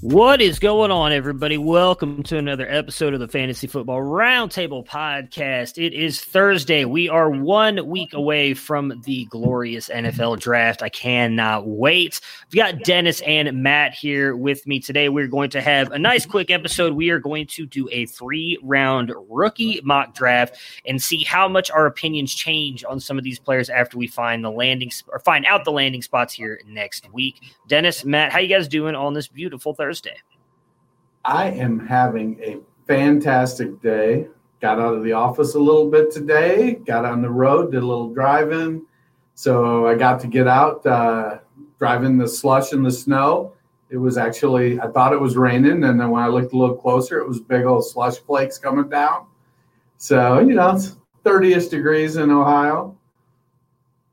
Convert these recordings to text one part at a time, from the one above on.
What is going on, everybody? Welcome to another episode of the Fantasy Football Roundtable Podcast. It is Thursday. We are one week away from the glorious NFL draft. I cannot wait. We've got Dennis and Matt here with me today. We're going to have a nice, quick episode. We are going to do a three round rookie mock draft and see how much our opinions change on some of these players after we find the landing or find out the landing spots here next week. Dennis, Matt, how you guys doing on this beautiful Thursday? I am having a fantastic day. Got out of the office a little bit today, got on the road, did a little driving. So I got to get out, uh, driving the slush and the snow. It was actually, I thought it was raining. And then when I looked a little closer, it was big old slush flakes coming down. So, you know, it's 30 ish degrees in Ohio.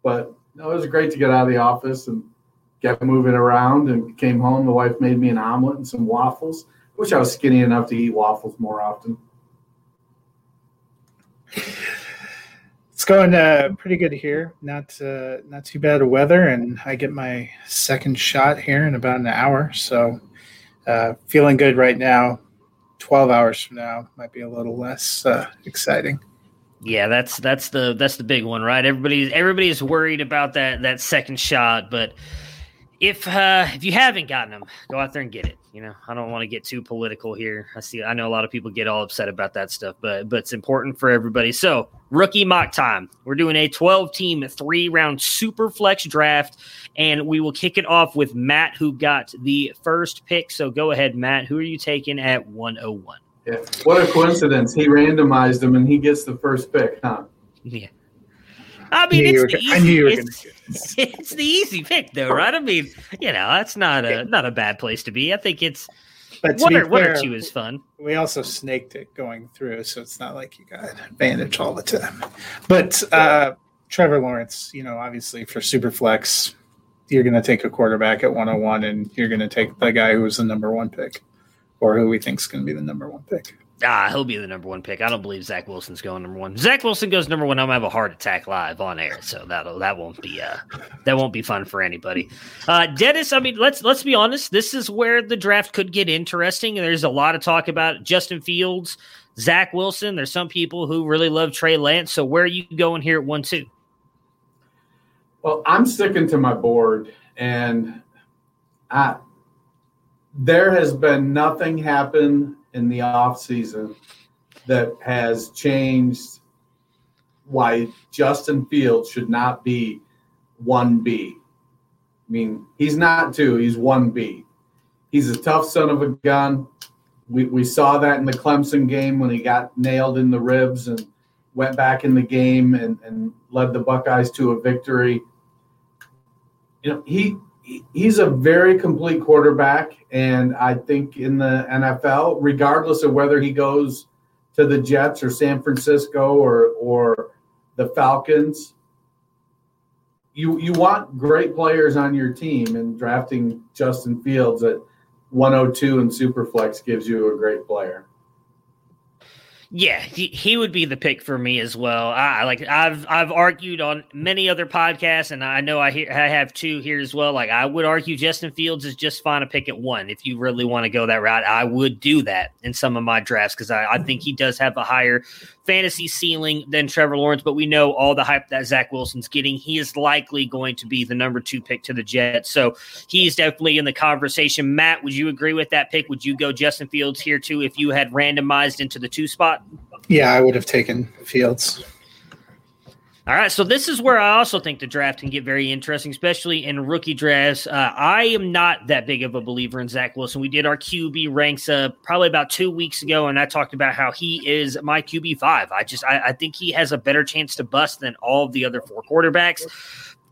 But no, it was great to get out of the office and get moving around and came home. The wife made me an omelet and some waffles. Wish I was skinny enough to eat waffles more often. It's going uh, pretty good here. Not uh, not too bad of weather, and I get my second shot here in about an hour. So uh, feeling good right now. Twelve hours from now might be a little less uh, exciting. Yeah, that's that's the that's the big one, right? Everybody everybody is worried about that that second shot, but if uh, if you haven't gotten them, go out there and get it. You know, I don't want to get too political here. I see, I know a lot of people get all upset about that stuff, but but it's important for everybody. So, rookie mock time. We're doing a 12 team, three round super flex draft, and we will kick it off with Matt, who got the first pick. So, go ahead, Matt. Who are you taking at 101? Yeah, what a coincidence! He randomized them, and he gets the first pick, huh? Yeah. I mean, it's the gonna- I knew you were easy- gonna it's- it's the easy pick, though, right? I mean, you know, that's not a not a bad place to be. I think it's But one or, one or two is fun. we also snaked it going through, so it's not like you got advantage all the time. But uh, Trevor Lawrence, you know, obviously for Superflex, you're going to take a quarterback at 101, and you're going to take the guy who was the number one pick, or who we think is going to be the number one pick. Ah, he'll be the number one pick. I don't believe Zach Wilson's going number one. Zach Wilson goes number one. I'm gonna have a heart attack live on air, so that'll that won't be uh that won't be fun for anybody. Uh, Dennis, I mean, let's let's be honest. This is where the draft could get interesting. There's a lot of talk about Justin Fields, Zach Wilson. There's some people who really love Trey Lance. So where are you going here at one two? Well, I'm sticking to my board, and I there has been nothing happen in the off season that has changed why Justin Fields should not be 1B. I mean, he's not two, he's 1B. He's a tough son of a gun. We, we saw that in the Clemson game when he got nailed in the ribs and went back in the game and, and led the Buckeyes to a victory. You know, he he's a very complete quarterback, and I think in the NFL, regardless of whether he goes to the Jets or San Francisco or or the Falcons, you you want great players on your team, and drafting Justin Fields at 102 and Superflex gives you a great player. Yeah, he, he would be the pick for me as well. I like I've I've argued on many other podcasts, and I know I hear I have two here as well. Like I would argue Justin Fields is just fine to pick at one if you really want to go that route. I would do that in some of my drafts because I, I think he does have a higher fantasy ceiling than Trevor Lawrence, but we know all the hype that Zach Wilson's getting. He is likely going to be the number two pick to the Jets. So he's definitely in the conversation. Matt, would you agree with that pick? Would you go Justin Fields here too if you had randomized into the two spot? Yeah, I would have taken Fields. All right, so this is where I also think the draft can get very interesting, especially in rookie drafts. Uh, I am not that big of a believer in Zach Wilson. We did our QB ranks uh, probably about two weeks ago, and I talked about how he is my QB five. I just I, I think he has a better chance to bust than all of the other four quarterbacks.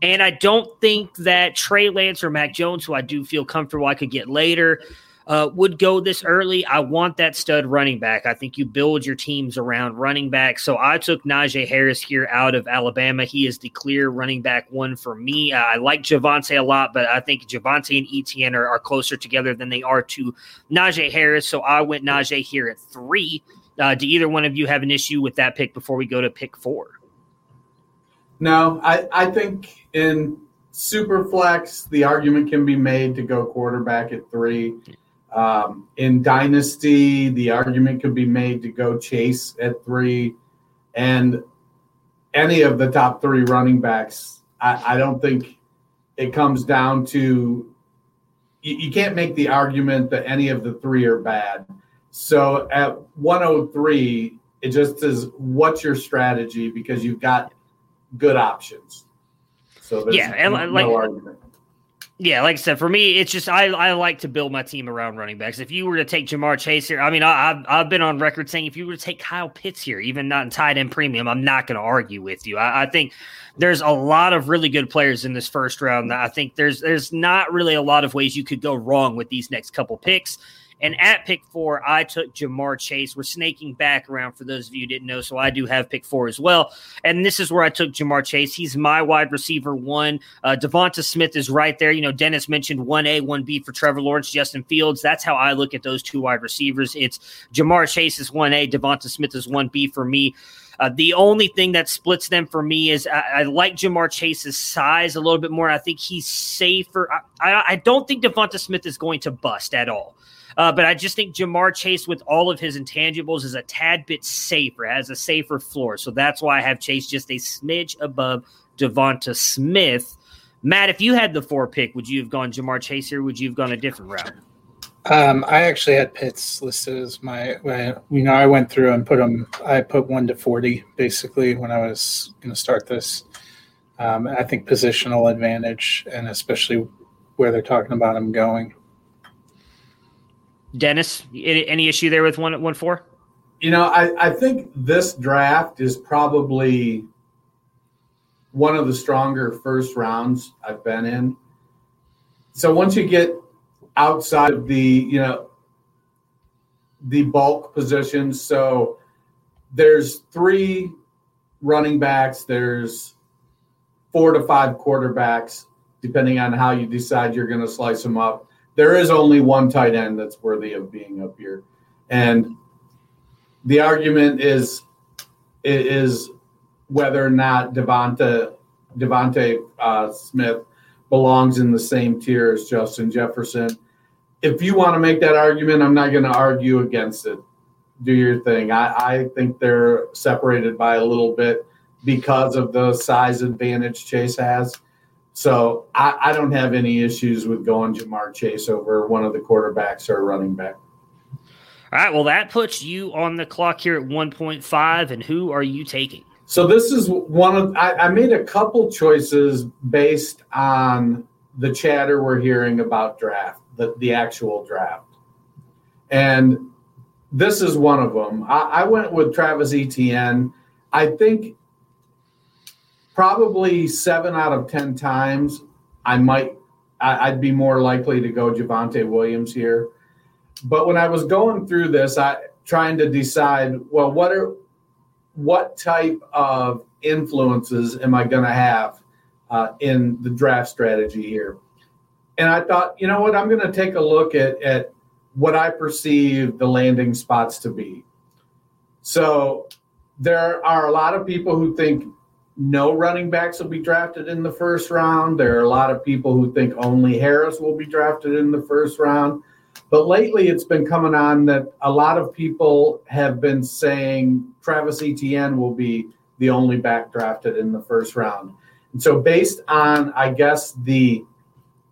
And I don't think that Trey Lance or Mac Jones, who I do feel comfortable I could get later, uh, would go this early. I want that stud running back. I think you build your teams around running back. So I took Najee Harris here out of Alabama. He is the clear running back one for me. Uh, I like Javonte a lot, but I think Javonte and Etienne are, are, closer together than they are to Najee Harris. So I went Najee here at three. Uh, do either one of you have an issue with that pick before we go to pick four? No, I, I think in super flex, the argument can be made to go quarterback at three. Um, in Dynasty, the argument could be made to go Chase at three, and any of the top three running backs. I, I don't think it comes down to you, you, can't make the argument that any of the three are bad. So at 103, it just says what's your strategy because you've got good options. So yeah, and no, like, argument. Yeah, like I said, for me, it's just I, I like to build my team around running backs. If you were to take Ja'Marr Chase here, I mean, I, have I've been on record saying if you were to take Kyle Pitts here, even not in tight end premium, I'm not going to argue with you. I, I, think there's a lot of really good players in this first round. I think there's there's not really a lot of ways you could go wrong with these next couple picks. And at pick four, I took Ja'Marr Chase. We're snaking back around for those of you didn't know. So I do have pick four as well. And this is where I took Ja'Marr Chase. He's my wide receiver one. Uh, Devonta Smith is right there. You know, Dennis mentioned 1A, 1B for Trevor Lawrence, Justin Fields. That's how I look at those two wide receivers. It's Ja'Marr Chase is 1A, Devonta Smith is 1B for me. Uh, the only thing that splits them for me is I, I, like Ja'Marr Chase's size a little bit more. I think he's safer. I, I, I don't think Devonta Smith is going to bust at all. Uh, but I just think Ja'Marr Chase, with all of his intangibles, is a tad bit safer, has a safer floor. So that's why I have Chase just a smidge above Devonta Smith. Matt, if you had the four pick, would you have gone Ja'Marr Chase here? Would you have gone a different route? Um, I actually had Pitts listed as my, my, you know, I went through and put them, I put one to 40 basically when I was going to start this. Um, I think positional advantage, and especially where they're talking about him going. Dennis, any issue there with one one four? You know, I, I think this draft is probably one of the stronger first rounds I've been in. So once you get outside of the, you know, the bulk positions, so there's three running backs, there's four to five quarterbacks, depending on how you decide you're going to slice them up there is only one tight end that's worthy of being up here, and the argument is is whether or not Devonta Devonta uh, Smith belongs in the same tier as Justin Jefferson. If you want to make that argument, I'm not going to argue against it. Do your thing. I, I think they're separated by a little bit because of the size advantage Chase has. So I, I don't have any issues with going Ja'Marr Chase over one of the quarterbacks or running back. All right. Well, that puts you on the clock here at 1.5. And who are you taking? So this is one of I, I made a couple choices based on the chatter we're hearing about draft, the, the actual draft. And this is one of them. I, I went with Travis Etienne. I think probably seven out of ten times I might I, would be more likely to go Javonte Williams here. But when I was going through this, I trying to decide, well, what are what type of influences am I going to have uh, in the draft strategy here? And I thought, you know what, I'm going to take a look at, at what I perceive the landing spots to be. So there are a lot of people who think no running backs will be drafted in the first round. There are a lot of people who think only Harris will be drafted in the first round. But lately, it's been coming on that a lot of people have been saying Travis Etienne will be the only back drafted in the first round. And so, based on, I guess, the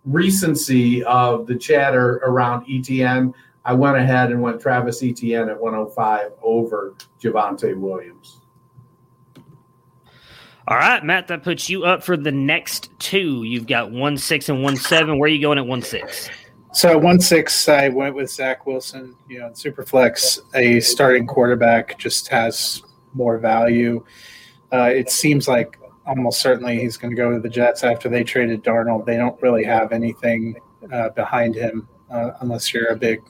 recency of the chatter around Etienne, I went ahead and went Travis Etienne at 105 over Javonte Williams. All right, Matt, that puts you up for the next two. You've got one six and one seven. Where are you going at one six? So one six, I went with Zach Wilson. You know, Superflex, a starting quarterback just has more value. Uh, it seems like almost certainly he's going to go to the Jets after they traded Darnold. They don't really have anything uh, behind him uh, unless you're a big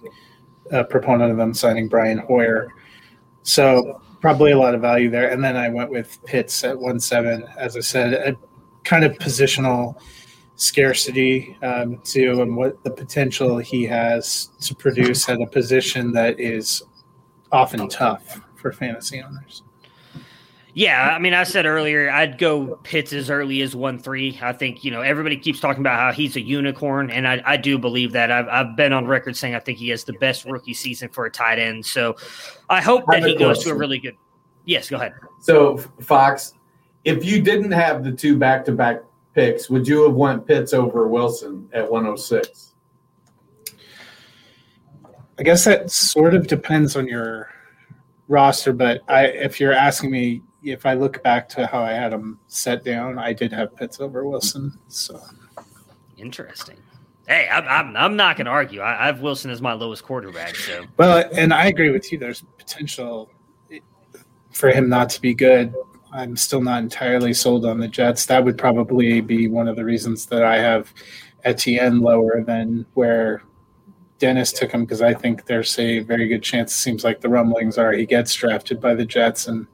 uh, proponent of them signing Brian Hoyer. So probably a lot of value there. And then I went with Pitts at one seven, as I said, a kind of positional scarcity um, to and what the potential he has to produce at a position that is often tough for fantasy owners. Yeah, I mean, I said earlier I'd go Pitts as early as one three. I think you know everybody keeps talking about how he's a unicorn, and I, I do believe that. I've, I've been on record saying I think he has the best rookie season for a tight end. So I hope that he goes to a really good. Yes, go ahead. So Fox, if you didn't have the two back to back picks, would you have went Pitts over Wilson at 106? I guess that sort of depends on your roster, but I if you're asking me if I look back to how I had them set down, I did have Pitts over Wilson. So interesting. Hey, I'm, I'm, I'm not going to argue. I, I, have Wilson as my lowest quarterback. So well, and I agree with you. There's potential for him not to be good I'm still not entirely sold on the Jets. That would probably be one of the reasons that I have Etienne lower than where Dennis took him because I think there's a very good chance. It seems like the rumblings are he gets drafted by the Jets, and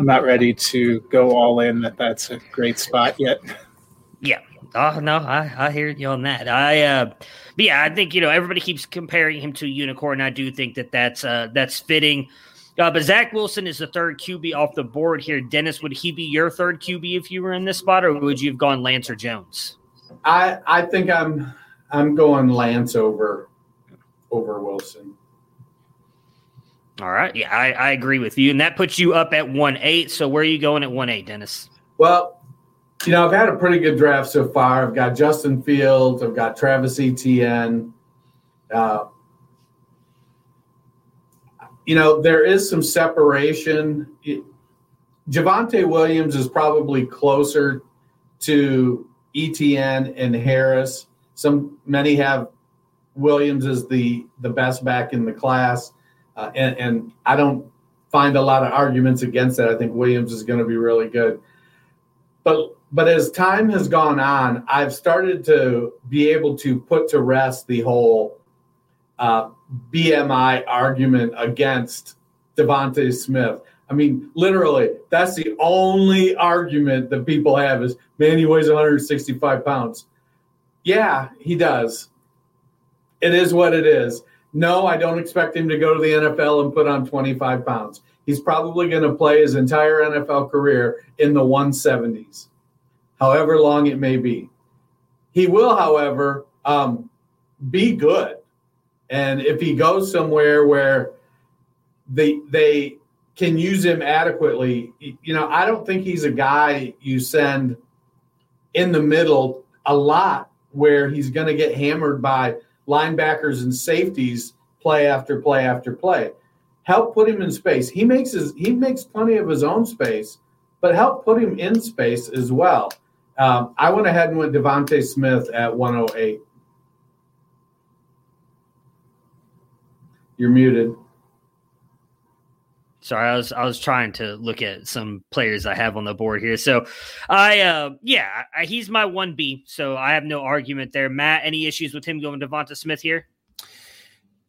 I'm not ready to go all in that that's a great spot yet. Yeah. Oh no, I, I hear you on that. I uh, but yeah, I think you know everybody keeps comparing him to unicorn. I do think that that's uh that's fitting. Uh, but Zach Wilson is the third QB off the board here. Dennis, would he be your third QB if you were in this spot, or would you have gone Lance or Jones? I I think I'm I'm going Lance over over Wilson. All right. Yeah, I, I agree with you. And that puts you up at one eight. So where are you going at one eight, Dennis? Well, you know, I've had a pretty good draft so far. I've got Justin Fields, I've got Travis Etienne. Uh, you know, there is some separation. Javonte Williams is probably closer to Etienne and Harris. Some many have Williams as the the best back in the class, uh, and, and I don't find a lot of arguments against that. I think Williams is going to be really good, but but as time has gone on, I've started to be able to put to rest the whole uh, BMI argument against DeVonta Smith. I mean, literally, that's the only argument that people have is, man, he weighs 165 pounds. Yeah, he does. It is what it is. No, I don't expect him to go to the NFL and put on 25 pounds. He's probably going to play his entire NFL career in the 170s, however long it may be. He will, however, um, be good. And if he goes somewhere where they they can use him adequately, you know, I don't think he's a guy you send in the middle a lot where he's going to get hammered by linebackers and safeties play after play after play. Help put him in space. He makes his he makes plenty of his own space, but help put him in space as well. Um, I went ahead and went DeVonta Smith at 108. You're muted. Sorry, I was I was trying to look at some players I have on the board here. So, I uh yeah, I, he's my one B. So I have no argument there. Matt, any issues with him going DeVonta Smith here?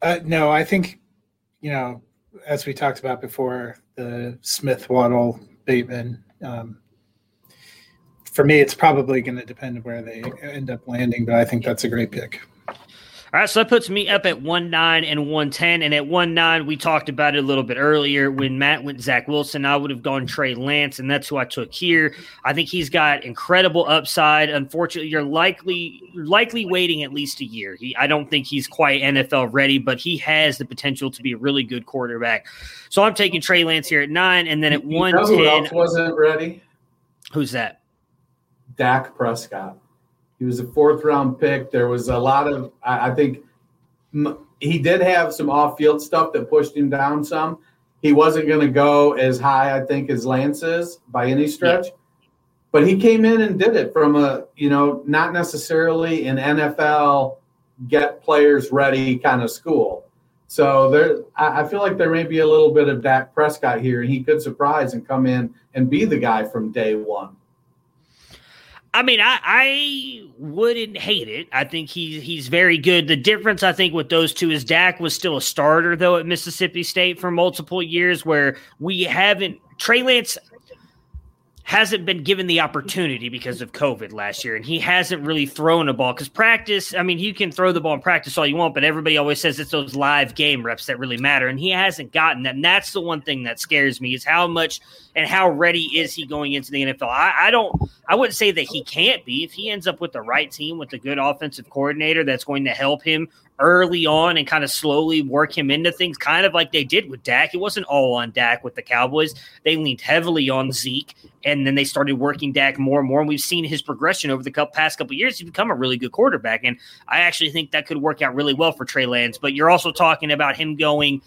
Uh, no, I think you know, as we talked about before, the Smith, Waddle, Bateman. Um, for me, it's probably going to depend where they end up landing, but I think that's a great pick. All right, so that puts me up at one nine and one ten, and at one nine, we talked about it a little bit earlier when Matt went Zach Wilson. I would have gone Trey Lance, and that's who I took here. I think he's got incredible upside. Unfortunately, you're likely you're likely waiting at least a year. He, I don't think he's quite NFL ready, but he has the potential to be a really good quarterback. So I'm taking Trey Lance here at nine, and then at one ten, wasn't ready. Who's that? Dak Prescott. He was a fourth round pick. There was a lot of, I, I think he did have some off field stuff that pushed him down some. He wasn't going to go as high, I think, as Lance is by any stretch. Yeah. But he came in and did it from a, you know, not necessarily an NFL get players ready kind of school. So there, I feel like there may be a little bit of Dak Prescott here, and he could surprise and come in and be the guy from day one. I mean, I, I wouldn't hate it. I think he's he's very good. The difference I think with those two is Dak was still a starter though at Mississippi State for multiple years, where we haven't Trey Lance hasn't been given the opportunity because of COVID last year, and he hasn't really thrown a ball because practice. I mean, you can throw the ball in practice all you want, but everybody always says it's those live game reps that really matter, and he hasn't gotten that. And that's the one thing that scares me is how much and how ready is he going into the NFL. I, I don't. I wouldn't say that he can't be if he ends up with the right team with a good offensive coordinator that's going to help him early on and kind of slowly work him into things, kind of like they did with Dak. It wasn't all on Dak with the Cowboys. They leaned heavily on Zeke, and then they started working Dak more and more. And we've seen his progression over the past couple years. He's become a really good quarterback, and I actually think that could work out really well for Trey Lance. But you're also talking about him going,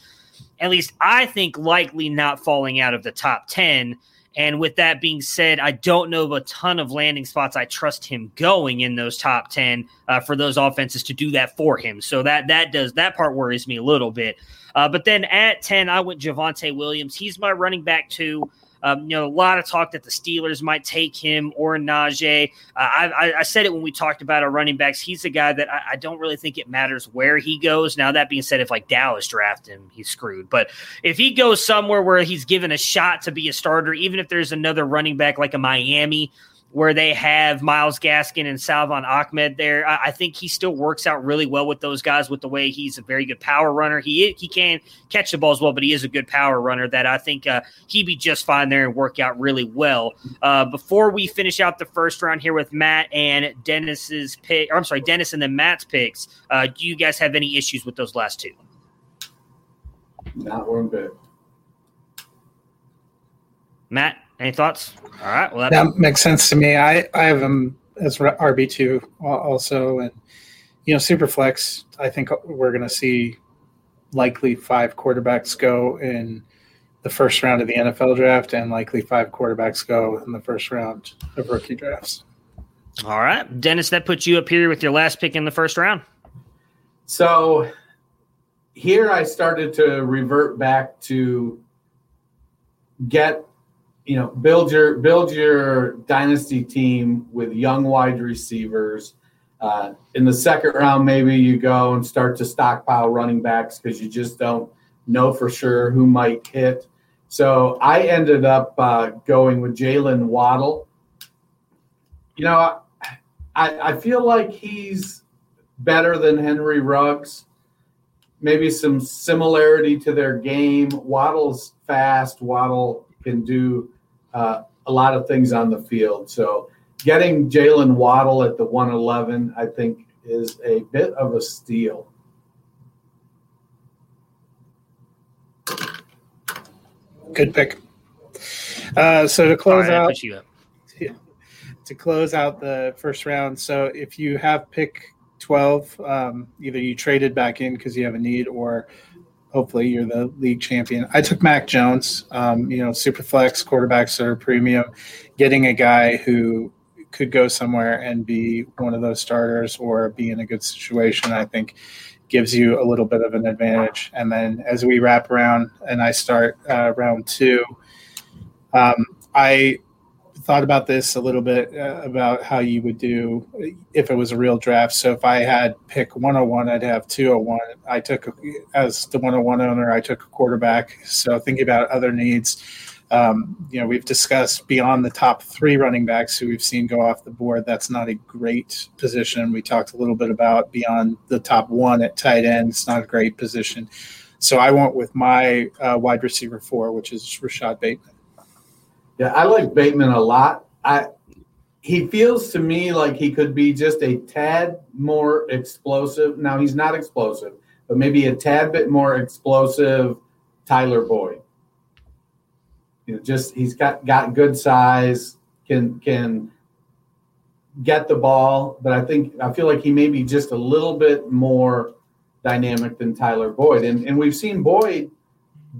at least I think, likely not falling out of the top ten and with that being said, I don't know of a ton of landing spots I trust him going in those top 10 uh, for those offenses to do that for him. So that that does that part worries me a little bit. Uh, but then at 10, I went Javonte Williams. He's my running back too. Um, you know, a lot of talk that the Steelers might take him or Najee. Uh, I, I, said it when we talked about our running backs. He's a guy that I, I, don't really think it matters where he goes. Now, that being said, if like Dallas draft him, he's screwed. But if he goes somewhere where he's given a shot to be a starter, even if there's another running back like a Miami where they have Myles Gaskin and Salvon Ahmed there. I, I, think he still works out really well with those guys with the way he's a very good power runner. He he can catch the ball as well, but he is a good power runner that I think uh, he'd be just fine there and work out really well. Uh, before we finish out the first round here with Matt and Dennis's pick, or I'm sorry, Dennis and then Matt's picks, uh, do you guys have any issues with those last two? Not one bit. Matt? Any thoughts? All right. Well, that makes sense to me. I, I have him as RB two also, and you know, super flex. I think we're going to see likely five quarterbacks go in the first round of the NFL draft, and likely five quarterbacks go in the first round of rookie drafts. All right, Dennis, that puts you up here with your last pick in the first round. So here I started to revert back to get you know build your build your dynasty team with young wide receivers. Uh, in the second round maybe you go and start to stockpile running backs because you just don't know for sure who might hit. So i ended up uh, going with jalen waddle. You know I, I feel like he's better than henry ruggs. Maybe some similarity to their game. Waddle's fast. Waddle can do uh, a lot of things on the field. So getting Jalen Waddle at the 111, I think, is a bit of a steal. Good pick. Uh, so to close right, out, to close out the first round. So if you have pick 12, um, either you traded back in because you have a need or hopefully you're the league champion. I took Mac Jones, um, you know, super flex quarterbacks are premium, getting a guy who could go somewhere and be one of those starters or be in a good situation, I think gives you a little bit of an advantage. And then as we wrap around and I start uh, round two, um, I thought about this a little bit uh, about how you would do if it was a real draft. So if I had pick 101, I'd have 201. I took, as the 101 owner, I took a quarterback. So thinking about other needs, um, you know, we've discussed beyond the top three running backs who we've seen go off the board. That's not a great position. We talked a little bit about beyond the top one at tight end. It's not a great position. So I went with my uh, wide receiver four, which is Rashod Bateman. Yeah, I like Bateman a lot. I he feels to me like he could be just a tad more explosive. Now he's not explosive, but maybe a tad bit more explosive Tyler Boyd. You know, just he's got got good size, can can get the ball, but I think I feel like he may be just a little bit more dynamic than Tyler Boyd. And and we've seen Boyd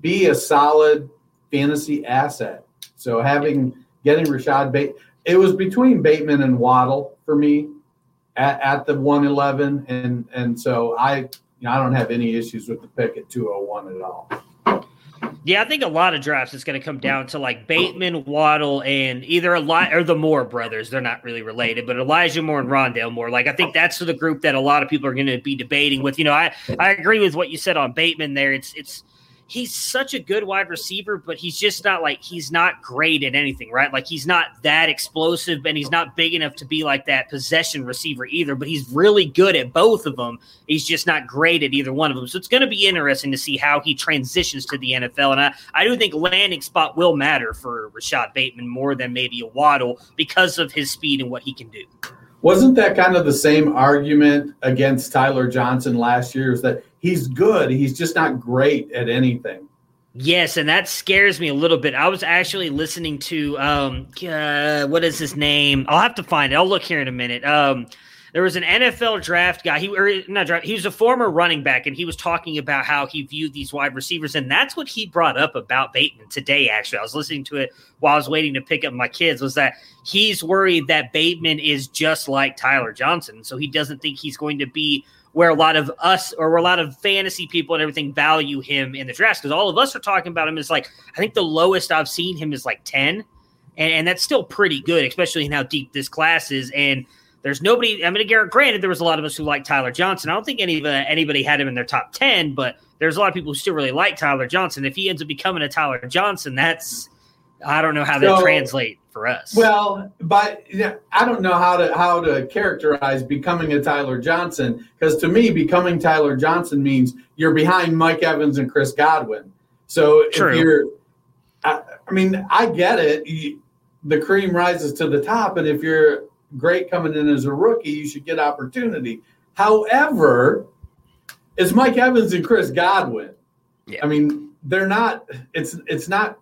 be a solid fantasy asset so having getting Rashod Bate, it was between Bateman and Waddle for me at, at the 111, and and so I you know I don't have any issues with the pick at 201 at all. Yeah, I think a lot of drafts is going to come down to like Bateman, Waddle, and either Eli- or the Moore brothers. They're not really related, but Elijah Moore and Rondale Moore. Like I think that's the group that a lot of people are going to be debating with. You know, I I agree with what you said on Bateman there. It's it's he's such a good wide receiver, but he's just not like he's not great at anything, right? Like he's not that explosive and he's not big enough to be like that possession receiver either, but he's really good at both of them. He's just not great at either one of them. So it's going to be interesting to see how he transitions to the NFL. And I, I do think landing spot will matter for Rashod Bateman more than maybe a Waddle because of his speed and what he can do. Wasn't that kind of the same argument against Tyler Johnson last year? Is that he's good, he's just not great at anything. Yes, and that scares me a little bit. I was actually listening to um, uh, what is his name? I'll have to find it. I'll look here in a minute. Um, there was an NFL draft guy. He or not draft. He was a former running back, and he was talking about how he viewed these wide receivers, and that's what he brought up about Bateman today. Actually, I was listening to it while I was waiting to pick up my kids. Was that he's worried that Bateman is just like Tyler Johnson, so he doesn't think he's going to be where a lot of us or where a lot of fantasy people and everything value him in the draft because all of us are talking about him is like I think the lowest I've seen him is like ten, and, and that's still pretty good, especially in how deep this class is and there's nobody. I mean, Garrett. granted, there was a lot of us who liked Tyler Johnson. I don't think any uh, anybody had him in their top ten, but there's a lot of people who still really like Tyler Johnson. If he ends up becoming a Tyler Johnson, that's I don't know how that so, translate for us. Well, but I don't know how to how to characterize becoming a Tyler Johnson because to me, becoming Tyler Johnson means you're behind Mike Evans and Chris Godwin. So True. if you're, I, I mean, I get it. You, the cream rises to the top, and if you're great coming in as a rookie, you should get opportunity. However, it's Mike Evans and Chris Godwin. Yeah. I mean, they're not. It's it's not,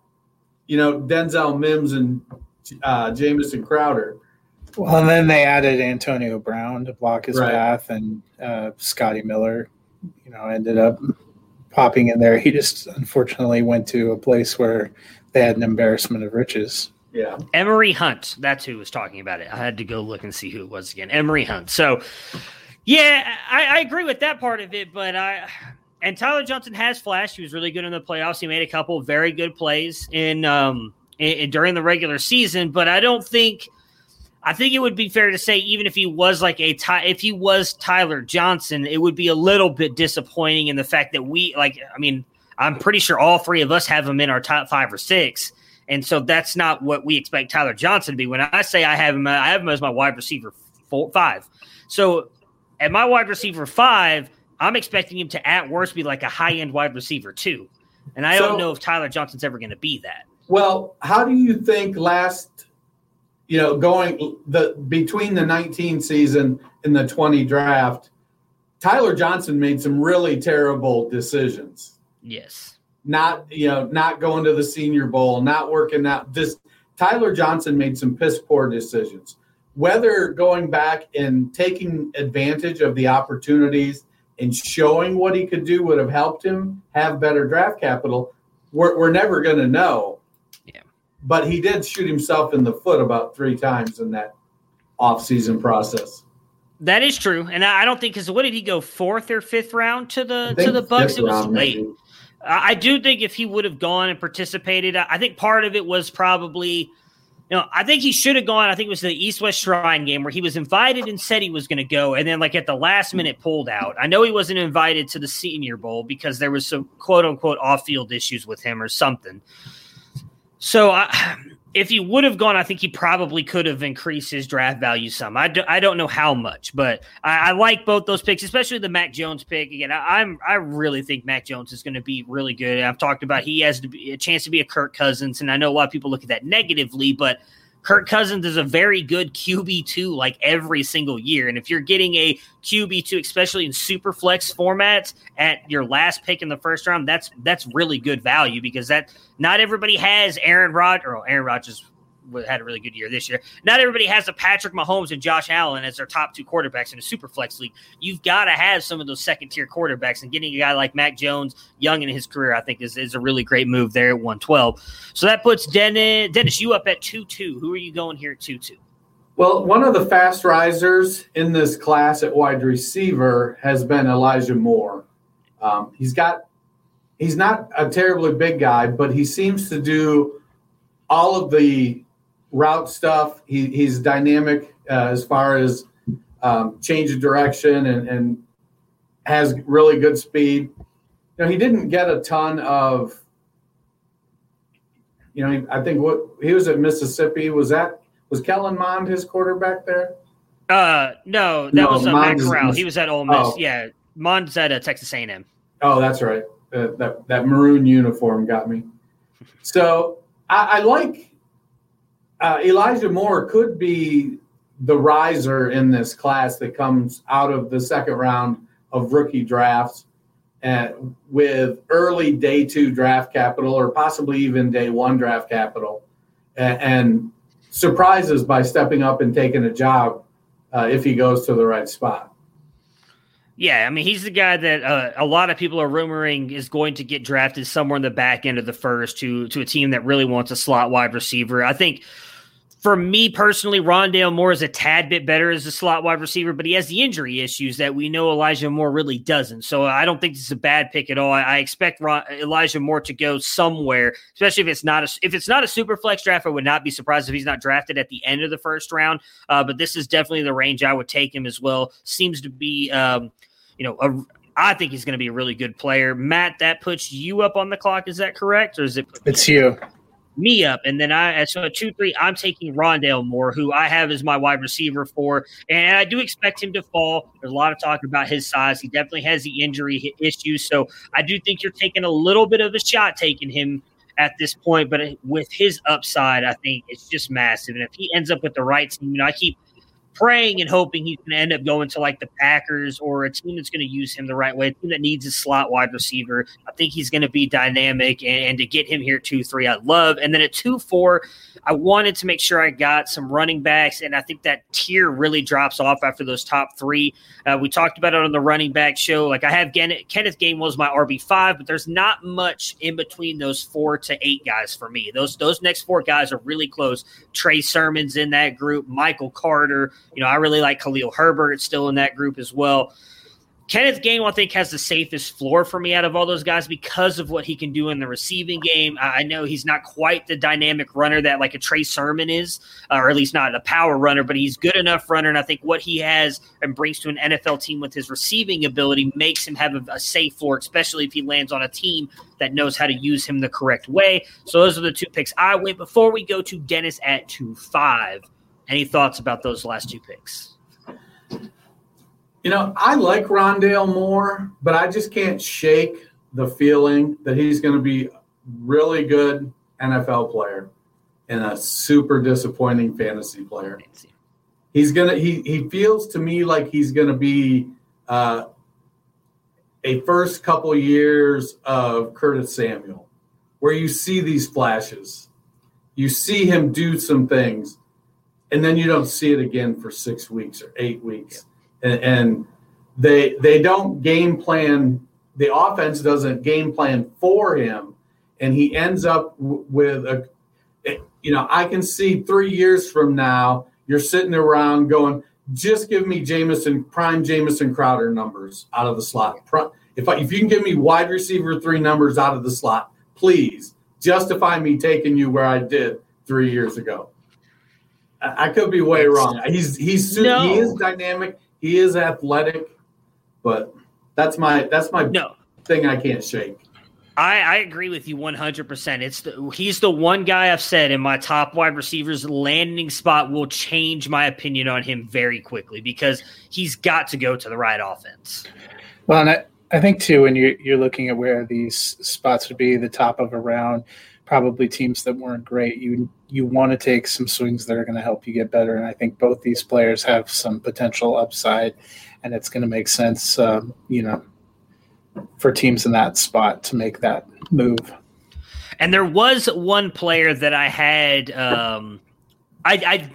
you know, Denzel Mims and uh, Jamison Crowder. Well, and then they added Antonio Brown to block his right. path, and uh, Scotty Miller, you know, ended up popping in there. He just unfortunately went to a place where they had an embarrassment of riches. Yeah. Emory Hunt. That's who was talking about it. I had to go look and see who it was again. Emory Hunt. So, yeah, I, I agree with that part of it, but I. And Tyler Johnson has flashed. He was really good in the playoffs. He made a couple very good plays in, um, in, in during the regular season, but I don't think. I think it would be fair to say, even if he was like a if he was Tyler Johnson, it would be a little bit disappointing in the fact that we like. I mean, I'm pretty sure all three of us have him in our top five or six, and so that's not what we expect Tyler Johnson to be. When I say I have him, I have him as my wide receiver four, five. So at my wide receiver five, I'm expecting him to at worst be like a high end wide receiver two. And I so, don't know if Tyler Johnson's ever going to be that. Well, how do you think last, you know, going the between the 19 season and the 20 draft, Tyler Johnson made some really terrible decisions. Yes not you know not going to the Senior Bowl, not working out. This Tyler Johnson made some piss poor decisions. whether going back and taking advantage of the opportunities and showing what he could do would have helped him have better draft capital, we're, we're never going to know. Yeah. But he did shoot himself in the foot about three times in that offseason process. That is true, and I don't think because what did he go fourth or fifth round to the to the Bucks? It was round, late. maybe. I do think if he would have gone and participated, I I think part of it was probably, you know, I think he should have gone. I think it was the East West Shrine game where he was invited and said he was going to go, and then like at the last minute pulled out. I know he wasn't invited to the Senior Bowl because there was some quote unquote off field issues with him or something. So I, if he would have gone, I think he probably could have increased his draft value some. I, do, I don't know how much, but I, I like both those picks, especially the Mac Jones pick. Again, I, I'm I really think Mac Jones is going to be really good. I've talked about he has be, a chance to be a Kirk Cousins, and I know a lot of people look at that negatively, but Kirk Cousins is a very good QB two, like every single year. And if you're getting a QB two, especially in super flex formats, at your last pick in the first round, that's that's really good value because that not everybody has Aaron Rod or Aaron Rodgers had a really good year this year. Not everybody has a Patrick Mahomes and Josh Allen as their top two quarterbacks in a super flex league. You've got to have some of those second tier quarterbacks, and getting a guy like Mac Jones young in his career, I think, is, is a really great move there at 112. So that puts Dennis, Dennis you up at 2 2. Who are you going here at 2 2? Well, one of the fast risers in this class at wide receiver has been Elijah Moore. Um, he's got he's not a terribly big guy, but he seems to do all of the route stuff. He, he's dynamic uh, as far as um, change of direction and, and has really good speed. You know, he didn't get a ton of. You know, I think what he was at Mississippi was that was Kellen Mond his quarterback there. Uh, no, that No, was uh, Matt Corral. He was at Ole Miss. Oh. Yeah, Mond's at uh, Texas A&M. Oh, that's right. Uh, that that maroon uniform got me. So I, I like uh, Elijah Moore could be the riser in this class that comes out of the second round of rookie drafts uh, with early day two draft capital or possibly even day one draft capital and, and surprises by stepping up and taking a job uh, if he goes to the right spot. Yeah, I mean, he's the guy that uh, a lot of people are rumoring is going to get drafted somewhere in the back end of the first to to a team that really wants a slot wide receiver. I think for me personally, Rondale Moore is a tad bit better as a slot wide receiver, but he has the injury issues that we know Elijah Moore really doesn't. So I don't think this is a bad pick at all. I, expect Ron, Elijah Moore to go somewhere, especially if it's not a if it's not a super flex draft. I would not be surprised if he's not drafted at the end of the first round. Uh, but this is definitely the range I would take him as well. Seems to be. Um, you know, a, I think he's going to be a really good player. Matt, that puts you up on the clock. Is that correct, or is it It's you. Me up? And then I, so at two three, I'm taking Rondale Moore, who I have as my wide receiver for, and I do expect him to fall. There's a lot of talk about his size. He definitely has the injury issues, so I do think you're taking a little bit of a shot taking him at this point. But with his upside, I think it's just massive. And if he ends up with the right team, you know, I keep praying and hoping he's going to end up going to like the Packers or a team that's going to use him the right way, a team that needs a slot wide receiver. I think he's going to be dynamic, and, and to get him here two three, I love. And then at two four, I wanted to make sure I got some running backs, and I think that tier really drops off after those top three. Uh, we talked about it on the running back show. Like I have Kenneth, Kenneth Gainwell's my RB five, but there's not much in between those four to eight guys for me. Those those next four guys are really close. Trey Sermon's in that group. Michael Carter. You know, I really like Khalil Herbert still in that group as well. Kenneth Gainwell, I think, has the safest floor for me out of all those guys because of what he can do in the receiving game. I I know he's not quite the dynamic runner that like a Trey Sermon is, uh, or at least not a power runner, but he's good enough runner. And I think what he has and brings to an NFL team with his receiving ability makes him have a, a safe floor, especially if he lands on a team that knows how to use him the correct way. So those are the two picks I went. Before we go to Dennis at two five, any thoughts about those last two picks? You know, I like Rondale Moore, but I just can't shake the feeling that he's going to be a really good NFL player and a super disappointing fantasy player. He's gonna he he feels to me like he's gonna be uh, a first couple years of Curtis Samuel, where you see these flashes, you see him do some things, and then you don't see it again for six weeks or eight weeks, and, and they they don't game plan. The offense doesn't game plan for him, and he ends up w- with a. Eh, you know, I can see three years from now, you're sitting around going, just give me Jamison prime Jamison Crowder numbers out of the slot. If I, if you can give me wide receiver three numbers out of the slot, please justify me taking you where I did three years ago. I, I could be way wrong. He's he's no. he is dynamic. He is athletic, but that's my that's my no. thing I can't shake. I, I agree with you 100%. It's the, he's the one guy I've said in my top wide receivers landing spot will change my opinion on him very quickly because he's got to go to the right offense. Well, and I, I think too when you're you're looking at where these spots would be, the top of a round, probably teams that weren't great. You you want to take some swings that are going to help you get better, and I think both these players have some potential upside, and it's going to make sense, um, you know, for teams in that spot to make that move. And there was one player that I had, um, I, I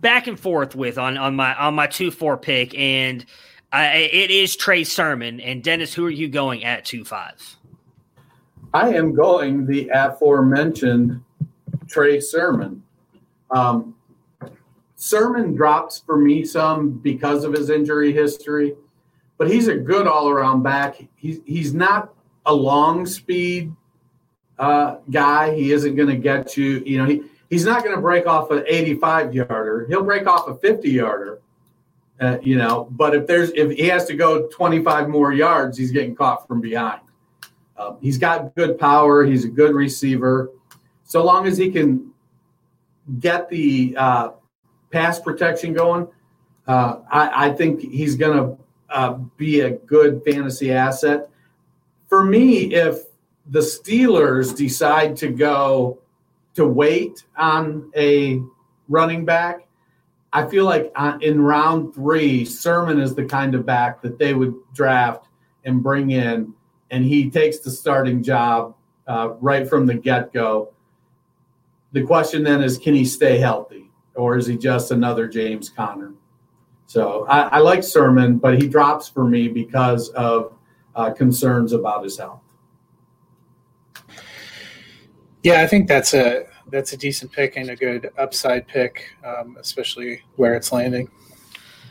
back and forth with on on my on my two four pick, and I, it is Trey Sermon. And Dennis, who are you going at two five? I am going the aforementioned Trey Sermon. Um, Sermon drops for me some because of his injury history but he's a good all around back. He's he's not a long speed uh, guy. He isn't going to get you. You know, he he's not going to break off an 85 yarder. He'll break off a 50 yarder. Uh, you know, but if there's if he has to go 25 more yards, he's getting caught from behind. Um, he's got good power. He's a good receiver. So long as he can get the uh, pass protection going, uh, I, I, think he's going to uh, be a good fantasy asset. For me, if the Steelers decide to go to wait on a running back, I feel like uh, in round three, Sermon is the kind of back that they would draft and bring in, and he takes the starting job uh, right from the get go. The question then is, can he stay healthy, or is he just another James Conner? So I, I like Sermon, but he drops for me because of uh, concerns about his health. Yeah, I think that's a that's a decent pick and a good upside pick, um, especially where it's landing.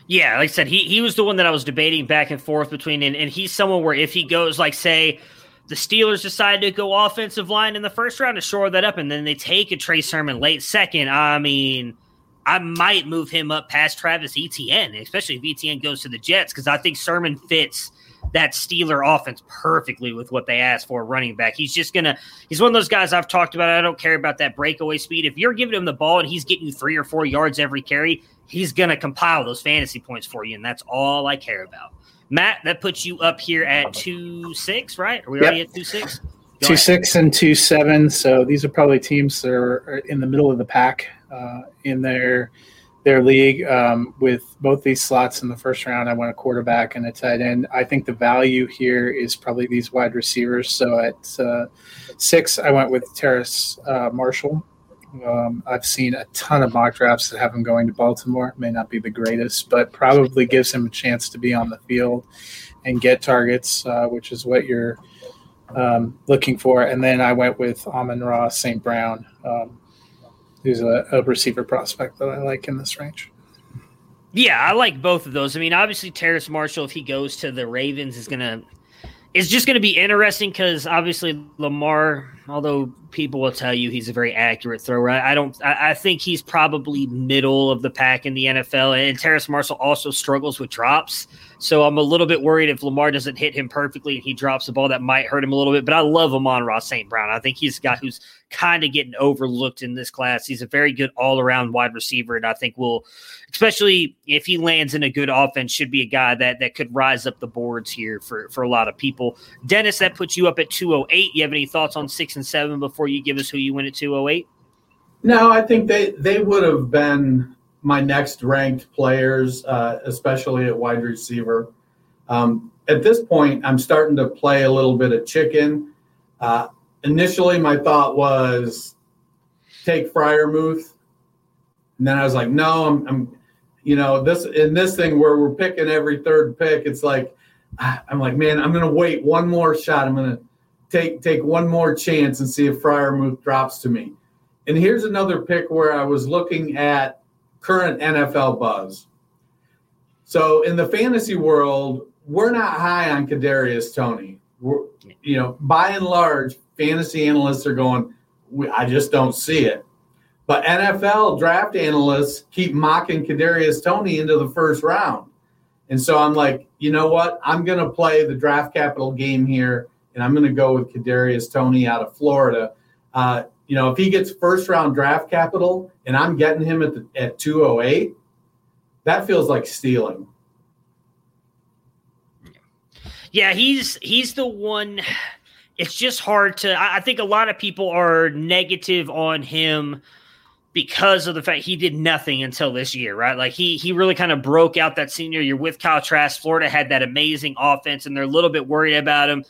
Yeah, like I said, he he was the one that I was debating back and forth between, and, and he's someone where if he goes like say the Steelers decide to go offensive line in the first round to shore that up, and then they take a Trey Sermon late second. I mean, I might move him up past Travis Etienne, especially if Etienne goes to the Jets, because I think Sermon fits that Steeler offense perfectly with what they asked for running back. He's just gonna he's one of those guys I've talked about. I don't care about that breakaway speed. If you're giving him the ball and he's getting you three or four yards every carry, he's gonna compile those fantasy points for you, and that's all I care about. Matt, that puts you up here at two six, right? Are we yep. already at two six? Go two ahead. six and two seven. So these are probably teams that are in the middle of the pack uh, in their their league um, with both these slots in the first round. I went a quarterback and a tight end. I think the value here is probably these wide receivers. So at uh, six, I went with Terrace uh, Marshall. Um, I've seen a ton of mock drafts that have him going to Baltimore. May not be the greatest, but probably gives him a chance to be on the field and get targets, uh, which is what you're um, looking for. And then I went with Amon-Ra St. Brown. Um, who's a, a receiver prospect that I like in this range. Yeah, I like both of those. I mean, obviously Terrace Marshall, if he goes to the Ravens, is gonna it's just gonna be interesting because obviously Lamar, although people will tell you he's a very accurate thrower, I, I don't I, I, think he's probably middle of the pack in the NFL. And Terrace Marshall also struggles with drops. So I'm a little bit worried if Lamar doesn't hit him perfectly and he drops the ball, that might hurt him a little bit. But I love Amon-Ra St. Brown. I think he's a guy who's kind of getting overlooked in this class. He's a very good all around wide receiver. And I think will, especially if he lands in a good offense, should be a guy that, that could rise up the boards here for, for a lot of people. Dennis, that puts you up at 208. You have any thoughts on six and seven before you give us who you win at 208? No, I think they, they would have been my next ranked players, uh, especially at wide receiver. Um, at this point, I'm starting to play a little bit of chicken. Uh, initially, my thought was take Freiermuth And then I was like, no, I'm, I'm you know, this in this thing where we're picking every third pick, it's like I'm like, man, I'm gonna wait one more shot. I'm gonna take take one more chance and see if Freiermuth drops to me. And here's another pick where I was looking at current NFL buzz. So in the fantasy world, we're not high on Kadarius Toney. We're, you know, by and large, fantasy analysts are going, I just don't see it. But NFL draft analysts keep mocking Kadarius Toney into the first round. And so I'm like, you know what? I'm going to play the draft capital game here, and I'm going to go with Kadarius Toney out of Florida. Uh, you know, if he gets first round draft capital and I'm getting him at the, at 208, that feels like stealing. Yeah, he's he's the one. It's just hard to. I think a lot of people are negative on him because of the fact he did nothing until this year, right? Like he he really kind of broke out that senior year with Kyle Trask. Florida had that amazing offense, and they're a little bit worried about him.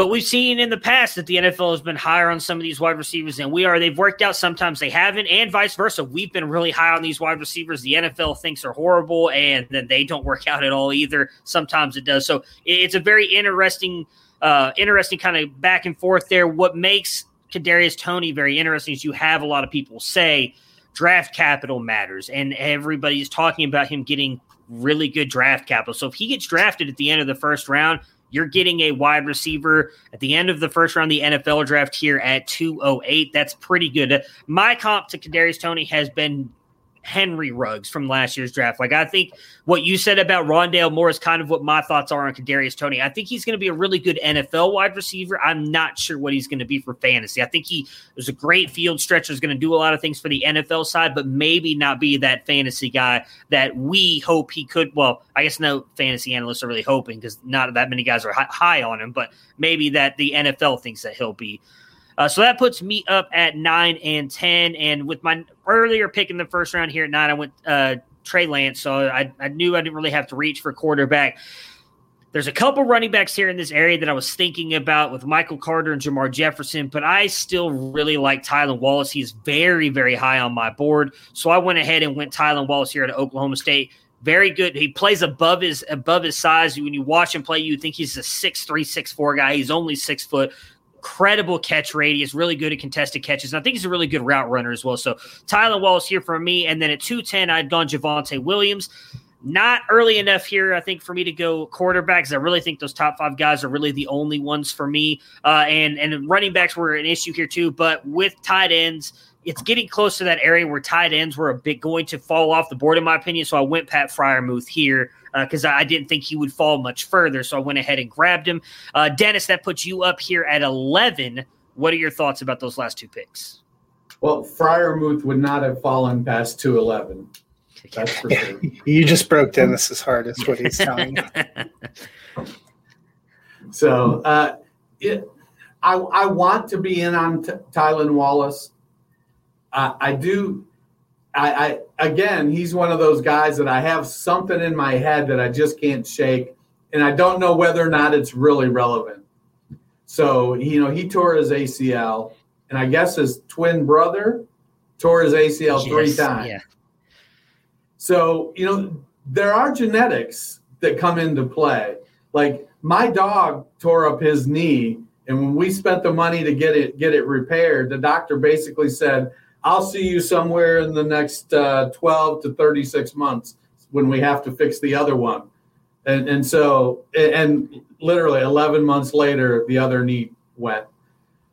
But we've seen in the past that the NFL has been higher on some of these wide receivers than we are. They've worked out. Sometimes they haven't, and vice versa. We've been really high on these wide receivers. The NFL thinks are horrible, and then they don't work out at all either. Sometimes it does. So it's a very interesting, uh, interesting kind of back and forth there. What makes Kadarius Toney very interesting is you have a lot of people say draft capital matters, and everybody's talking about him getting really good draft capital. So if he gets drafted at the end of the first round, you're getting a wide receiver at the end of the first round, of the NFL draft here at 208. That's pretty good. My comp to Kadarius Toney has been Henry Ruggs from last year's draft. Like I think what you said about Rondale Moore is kind of what my thoughts are on Kadarius Toney. I think he's going to be a really good NFL wide receiver. I'm not sure what he's going to be for fantasy. I think he was a great field stretcher, is going to do a lot of things for the NFL side, but maybe not be that fantasy guy that we hope he could. Well, I guess no fantasy analysts are really hoping because not that many guys are high on him, but maybe that the NFL thinks that he'll be. Uh, so that puts me up at nine and ten. And with my earlier pick in the first round here at nine, I went uh, Trey Lance. So I, I knew I didn't really have to reach for quarterback. There's a couple running backs here in this area that I was thinking about with Michael Carter and Jermar Jefferson, but I still really like Tylan Wallace. He's very, very high on my board. So I went ahead and went Tylan Wallace here at Oklahoma State. Very good. He plays above his above his size. When you watch him play, you think he's a six three, six four guy. He's only six foot incredible catch radius, really good at contested catches. And I think he's a really good route runner as well. So Tylan Wallace here for me. And then at 210, I'd gone Javonte Williams. Not early enough here, I think, for me to go quarterbacks. I really think those top five guys are really the only ones for me. Uh, and and running backs were an issue here too. But with tight ends, it's getting close to that area where tight ends were a bit going to fall off the board, in my opinion. So I went Pat Freiermuth here because uh, I didn't think he would fall much further. So I went ahead and grabbed him. Uh, Dennis, that puts you up here at 11. What are your thoughts about those last two picks? Well, Freiermuth would not have fallen past 211. That's for sure. you just broke Dennis's heart, is what he's telling you. so, uh, it, I, I want to be in on T- Tylan Wallace. Uh, I do I, I again, he's one of those guys that I have something in my head that I just can't shake, and I don't know whether or not it's really relevant. So you know, he tore his ACL, and I guess his twin brother tore his ACL yes, three times. Yeah. So you know, there are genetics that come into play. Like my dog tore up his knee, and when we spent the money to get it get it repaired, the doctor basically said I'll see you somewhere in the next uh, 12 to 36 months when we have to fix the other one. And, and so, and literally 11 months later, the other knee went.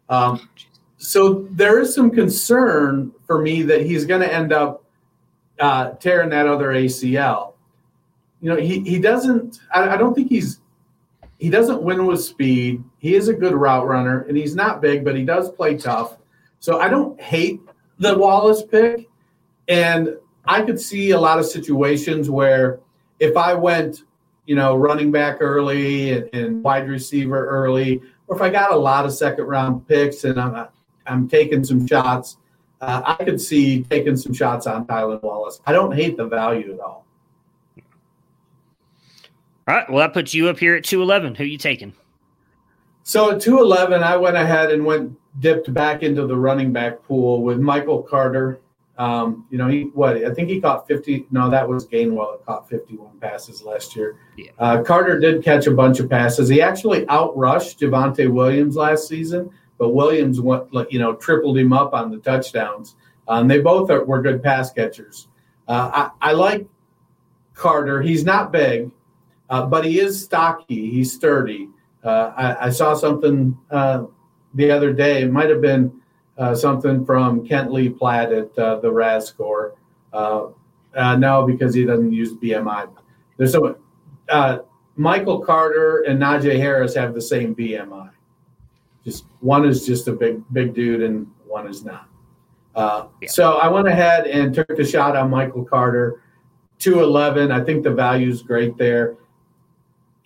Um, so there is some concern for me that he's going to end up uh, tearing that other ACL. You know, he, he doesn't, I, I don't think he's, he doesn't win with speed. He is a good route runner and he's not big, but he does play tough. So I don't hate the Wallace pick. And I could see a lot of situations where if I went, you know, running back early and, and wide receiver early, or if I got a lot of second round picks and I'm, I'm taking some shots, uh, I could see taking some shots on Tylan Wallace. I don't hate the value at all. All right. Well, that puts you up here at 211. Who are you taking? So at 211, I went ahead and went dipped back into the running back pool with Michael Carter. Um, you know, he what I think he caught 50. No, that was Gainwell that caught 51 passes last year. Yeah. Uh, Carter did catch a bunch of passes. He actually outrushed Javonte Williams last season, but Williams went, like, you know, tripled him up on the touchdowns. Um, they both are, were good pass catchers. Uh, I, I like Carter. He's not big, uh, but he is stocky. He's sturdy. Uh, I, I, saw something uh, the other day. It might have been uh, something from Kent Lee Platt at uh, the RAS score. Uh, no, because he doesn't use BMI. There's so Michael Carter and Najee Harris have the same BMI. Just one is just a big big dude, and one is not. Uh, yeah. So I went ahead and took the shot on Michael Carter, 211. I think the value is great there.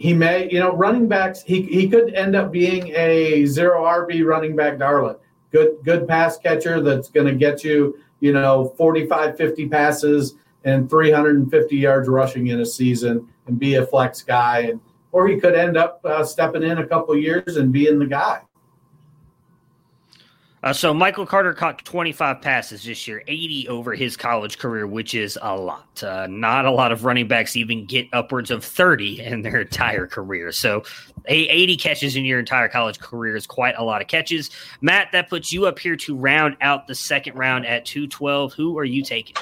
He may, you know, running backs, he, he could end up being a zero RB running back darling. Good, good pass catcher that's going to get you, you know, 45, 50 passes and 350 yards rushing in a season and be a flex guy. And, or he could end up uh, stepping in a couple years and being the guy. Uh, so Michael Carter caught 25 passes this year, 80 over his college career, which is a lot. Uh, not a lot of running backs even get upwards of 30 in their entire career. So 80 catches in your entire college career is quite a lot of catches. Matt, that puts you up here to round out the second round at 212. Who are you taking?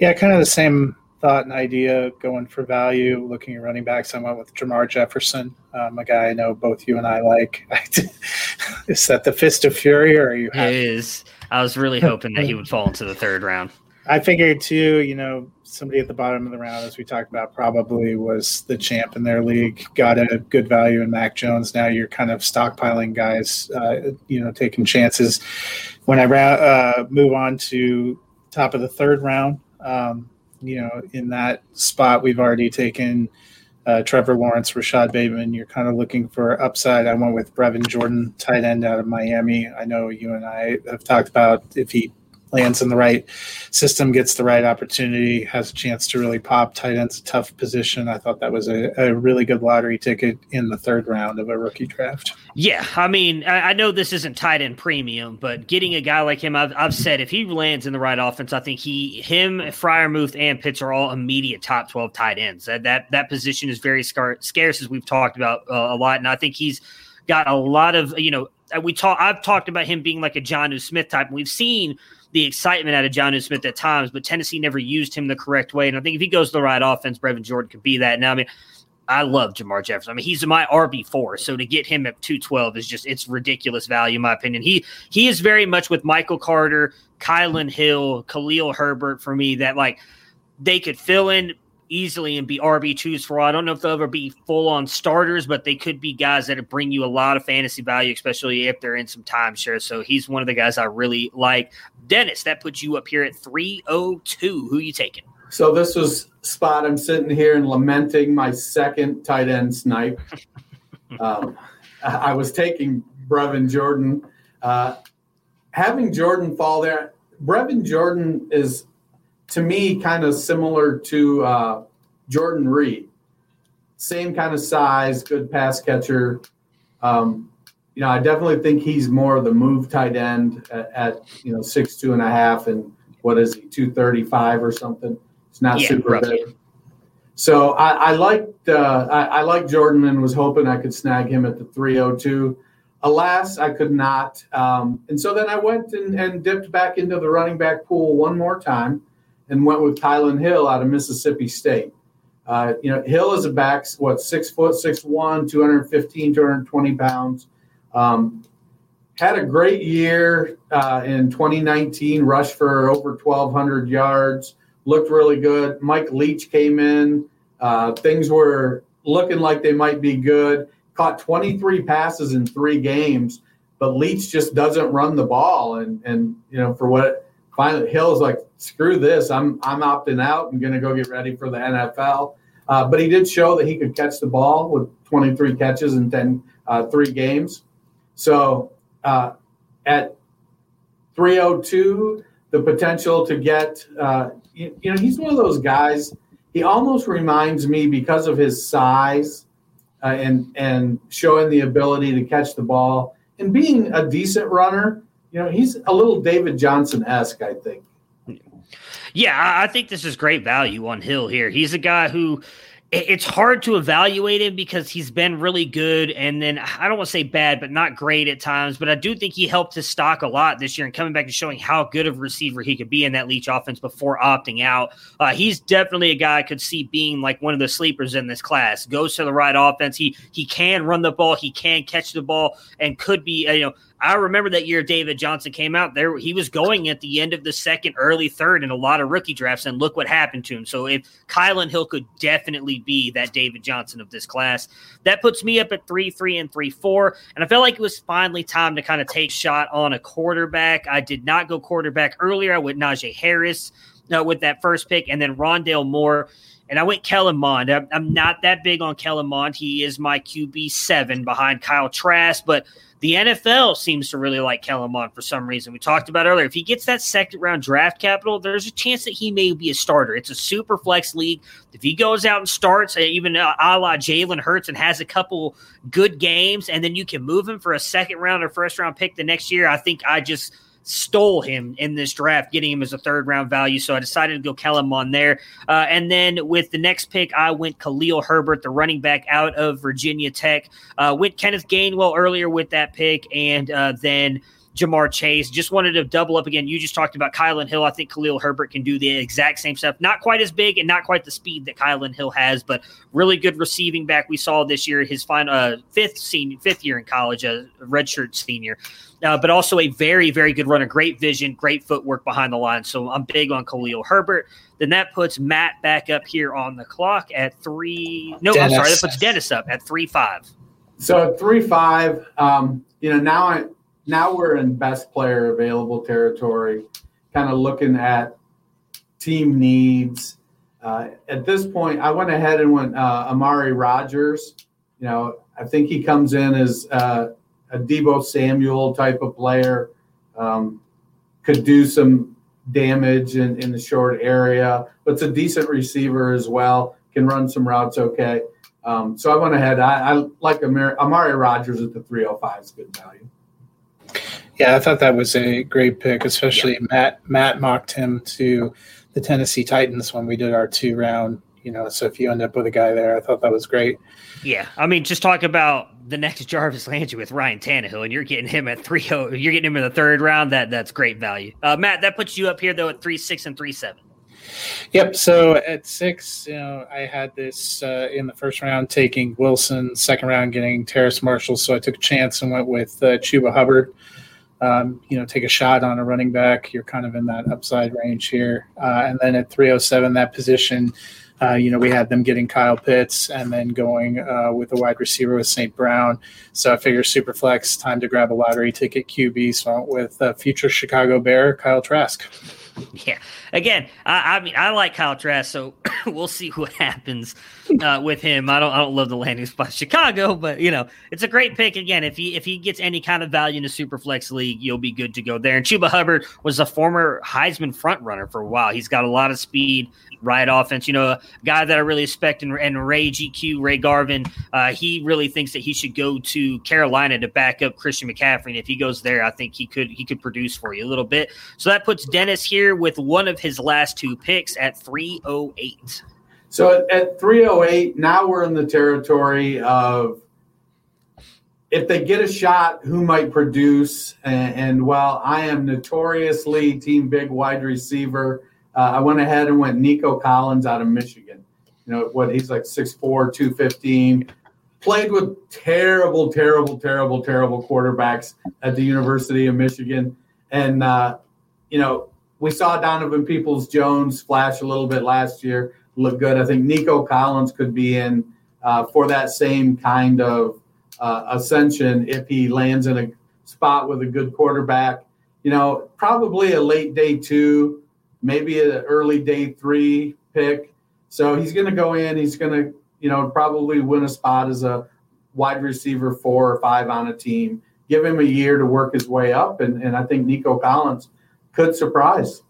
Yeah, kind of the same thought and idea going for value, looking at running backs. I went with Jermar Jefferson, um, a guy I know both you and I like. is that the Fist of Fury, or are you? Happy? It is. I was really hoping that he would fall into the third round. I figured too. You know, somebody at the bottom of the round, as we talked about, probably was the champ in their league. Got a good value in Mac Jones. Now you're kind of stockpiling guys. Uh, you know, taking chances. When I ra- uh, move on to top of the third round. Um, you know, in that spot, we've already taken uh, Trevor Lawrence, Rashod Bateman. You're kind of looking for upside. I went with Brevin Jordan, tight end out of Miami. I know you and I have talked about if he lands in the right system, gets the right opportunity, has a chance to really pop. Tight end's a tough position. I thought that was a, a really good lottery ticket in the third round of a rookie draft. Yeah, I mean, I, I know this isn't tight end premium, but getting a guy like him, I've, I've said if he lands in the right offense, I think he, him, Freiermuth, and Pitts are all immediate top twelve tight ends. That that that position is very scar- scarce, as we've talked about uh, a lot, and I think he's got a lot of you know we talk. I've talked about him being like a Jonnu Smith type. We've seen the excitement out of Jonnu Smith at times, but Tennessee never used him the correct way. And I think if he goes to the right offense, Brevin Jordan could be that. Now, I mean, I love Jermar Jefferson. I mean, he's my RB four. So to get him at two twelve is just it's ridiculous value, in my opinion. He he is very much with Michael Carter, Kylin Hill, Khalil Herbert for me that like they could fill in easily and be RB twos for all. I don't know if they'll ever be full on starters, but they could be guys that bring you a lot of fantasy value, especially if they're in some timeshare. So he's one of the guys I really like. Dennis, that puts you up here at 302. Who you taking? So this was spot. I'm sitting here and lamenting my second tight end snipe. um, I was taking Brevin Jordan. Uh, having Jordan fall there, Brevin Jordan is to me kind of similar to uh, Jordan Reed. Same kind of size, good pass catcher. Um, you know, I definitely think he's more of the move tight end at, at, you know six two and a half and what is he two thirty five or something. It's not yeah, super big. So I, I liked uh, I, I liked Jordan and was hoping I could snag him at the three oh two. Alas, I could not. Um, and so then I went and, and dipped back into the running back pool one more time and went with Kylin Hill out of Mississippi State. Uh, you know, Hill is a back, what, six foot, six one, 215, 220 pounds. Um, had a great year uh, in 2019, rushed for over 1,200 yards, looked really good. Mike Leach came in. Uh, things were looking like they might be good. Caught 23 passes in three games, but Leach just doesn't run the ball. And, and you know, for what finally Hill's like, screw this. I'm I'm opting out. I'm going to go get ready for the NFL. Uh, but he did show that he could catch the ball with 23 catches in 10, uh, three games. So uh, at 302, the potential to get, uh, you, you, know, he's one of those guys. He almost reminds me because of his size uh, and and showing the ability to catch the ball and being a decent runner. You know, he's a little David Johnson esque, I think. Yeah, I think this is great value on Hill here. He's a guy who it's hard to evaluate him because he's been really good and then I don't want to say bad, but not great at times. But I do think he helped his stock a lot this year and coming back and showing how good of a receiver he could be in that Leach offense before opting out. Uh, he's definitely a guy I could see being like one of the sleepers in this class. Goes to the right offense. He he can run the ball. He can catch the ball and could be you know I remember that year David Johnson came out there. He was going at the end of the second, early third in a lot of rookie drafts, and look what happened to him. So if Kylin Hill could definitely be that David Johnson of this class, that puts me up at three, three, and three, four. And I felt like it was finally time to kind of take shot on a quarterback. I did not go quarterback earlier. I went Najee Harris uh, with that first pick, and then Rondale Moore. And I went Kellen Mond. I'm, I'm not that big on Kellen Mond. He is my QB seven behind Kyle Trask, but the NFL seems to really like Kellen Mond for some reason. We talked about earlier. If he gets that second round draft capital, there's a chance that he may be a starter. It's a super flex league. If he goes out and starts, uh, even a la Jalen Hurts, and has a couple good games, and then you can move him for a second round or first round pick the next year, I think I just stole him in this draft, getting him as a third round value. So I decided to go Kellen Mond there. Uh, and then with the next pick, I went Khalil Herbert, the running back out of Virginia Tech. Uh, went Kenneth Gainwell earlier with that pick, and uh, then. Ja'Marr Chase. Just wanted to double up again. You just talked about Kylin Hill. I think Khalil Herbert can do the exact same stuff. Not quite as big and not quite the speed that Kylin Hill has, but really good receiving back we saw this year. His final uh, fifth senior, fifth year in college, a redshirt senior uh, but also a very, very good runner. Great vision, great footwork behind the line. So I'm big on Khalil Herbert. Then that puts Matt back up here on the clock at three. No, Dennis. I'm sorry. That puts Dennis up at three five. So at three five, um, you know, now I now we're in best player available territory, kind of looking at team needs. Uh, at this point, I went ahead and went uh, Amari Rogers. You know, I think he comes in as uh, a Deebo Samuel type of player. Um, could do some damage in, in the short area, but it's a decent receiver as well. Can run some routes okay. Um, so I went ahead. I, I like Amari, Amari Rogers at the 305 is good value. Yeah, I thought that was a great pick, especially yeah. Matt. Matt mocked him to the Tennessee Titans when we did our two round. You know, so if you end up with a guy there, I thought that was great. Yeah, I mean, just talk about the next Jarvis Landry with Ryan Tannehill, and you're getting him at three. Oh, you're getting him in the third round. That that's great value. Uh, Matt, that puts you up here though at three six and three seven. Yep. So at six, you know, I had this uh, in the first round taking Wilson, second round getting Terrace Marshall. So I took a chance and went with uh, Chuba Hubbard. Um, you know, take a shot on a running back. You're kind of in that upside range here. Uh, and then at 307, that position uh, you know, we had them getting Kyle Pitts and then going uh, with a wide receiver with St. Brown. So I figure Superflex, time to grab a lottery ticket QB. So I went with uh, future Chicago Bear, Kyle Trask. Yeah. Again, I, I, mean, I like Kyle Trask, so we'll see what happens uh, with him. I don't, I don't love the landing spot Chicago, but you know, it's a great pick. Again, if he if he gets any kind of value in the Superflex league, you'll be good to go there. And Chuba Hubbard was a former Heisman front runner for a while. He's got a lot of speed, right offense. You know, a guy that I really respect and, and Ray GQ, Ray Garvin, uh, he really thinks that he should go to Carolina to back up Christian McCaffrey. And if he goes there, I think he could he could produce for you a little bit. So that puts Dennis here with one of his last two picks at 308. So at 308, now we're in the territory of if they get a shot, who might produce? And, and while I am notoriously team big wide receiver, uh, I went ahead and went Nico Collins out of Michigan. You know what? He's like 6'4", 215. Played with terrible, terrible, terrible, terrible quarterbacks at the University of Michigan, and uh, you know we saw Donovan Peoples Jones flash a little bit last year, look good. I think Nico Collins could be in uh, for that same kind of uh, ascension if he lands in a spot with a good quarterback. You know, probably a late day two maybe an early day three pick. So he's going to go in. He's going to, you know, probably win a spot as a wide receiver four or five on a team. Give him a year to work his way up, and, and I think Nico Collins could surprise.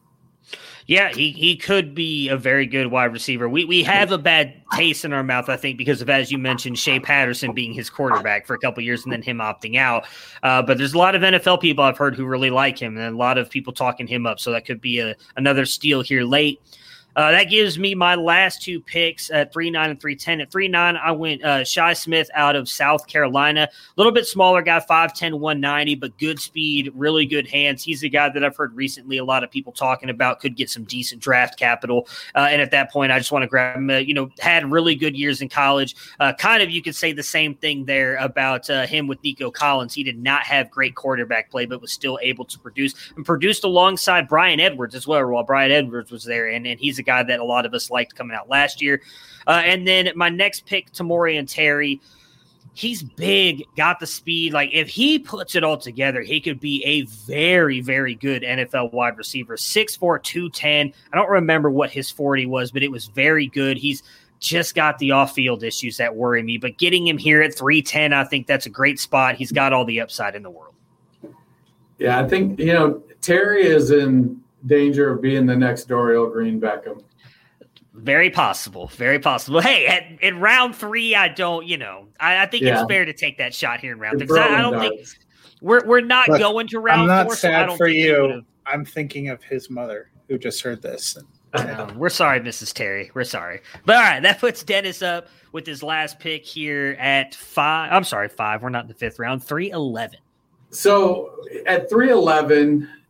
Yeah, he, he could be a very good wide receiver. We we have a bad taste in our mouth, I think, because of as you mentioned, Shea Patterson being his quarterback for a couple years and then him opting out. Uh, but there's a lot of NFL people I've heard who really like him, and a lot of people talking him up. So that could be a, another steal here late. Uh, that gives me my last two picks at three nine and three ten. At three nine, I went uh, Shi Smith out of South Carolina, a little bit smaller guy, 5'10", 190, but good speed, really good hands. He's a guy that I've heard recently a lot of people talking about could get some decent draft capital. Uh, and at that point, I just want to grab him. Uh, you know, had really good years in college. Uh, kind of, you could say the same thing there about uh, him with Nico Collins. He did not have great quarterback play, but was still able to produce and produced alongside Bryan Edwards as well. While Bryan Edwards was there, and, and he's a guy that a lot of us liked coming out last year. Uh, and then my next pick, Tamorion Terry. He's big, got the speed. Like if he puts it all together, he could be a very, very good NFL wide receiver. 6'4, 210. I don't remember what his 40 was, but it was very good. He's just got the off-field issues that worry me. But getting him here at 310, I think that's a great spot. He's got all the upside in the world. Yeah, I think you know Terry is in danger of being the next Dorial Green Beckham. Very possible. Very possible. Hey, at, in round three, I don't, you know, I, I think Yeah. it's fair to take that shot here in round You're three. 'cause I, I don't throwing think we're we're not Look, going to round I'm not four. so I sad don't for think you. I'm thinking of his mother who just heard this. No, we're sorry, Mrs. Terry. We're sorry. But all right, that puts Dennis up with his last pick here at five. I'm sorry, five. We're not in the fifth round. Three eleven. So at 311, I,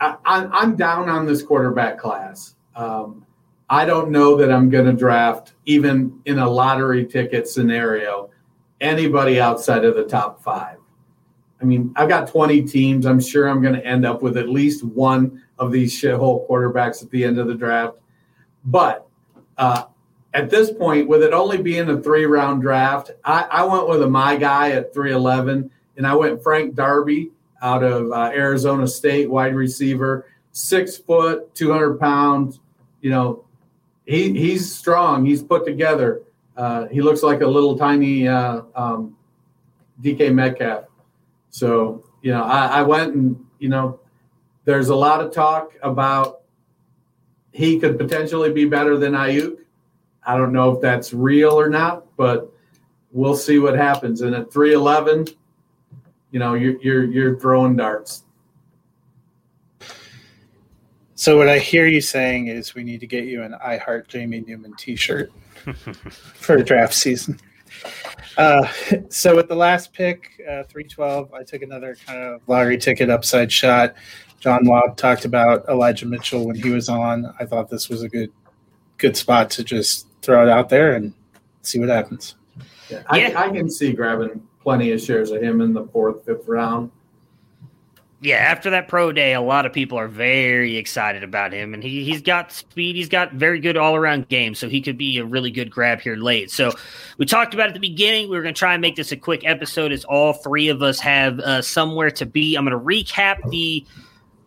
I, I'm down on this quarterback class. Um, I don't know that I'm going to draft, even in a lottery ticket scenario, anybody outside of the top five. I mean, I've got 20 teams. I'm sure I'm going to end up with at least one of these shithole quarterbacks at the end of the draft. But uh, at this point, with it only being a three round draft, I, I went with a my guy at 311 and I went Frank Darby out of uh, Arizona State, wide receiver, six foot, 200 pounds. You know, he he's strong. He's put together. Uh, he looks like a little tiny uh, um, DK Metcalf. So you know, I, I went and you know, there's a lot of talk about he could potentially be better than Aiyuk. I don't know if that's real or not, but we'll see what happens. And at 311, you know, you're you're you're throwing darts. So what I hear you saying is we need to get you an I Heart Jamie Newman T-shirt for draft season. Uh, so with the last pick, uh, three twelve, I took another kind of lottery ticket upside shot. John Watt talked about Elijah Mitchell when he was on. I thought this was a good good spot to just throw it out there and see what happens. Yeah, I, Yeah. I can see grabbing plenty of shares of him in the fourth, fifth round. Yeah, after that pro day, a lot of people are very excited about him, and he he's got speed. He's got very good all around game, so he could be a really good grab here late. So we talked about at the beginning. We were going to try and make this a quick episode, as all three of us have uh, somewhere to be. I'm going to recap the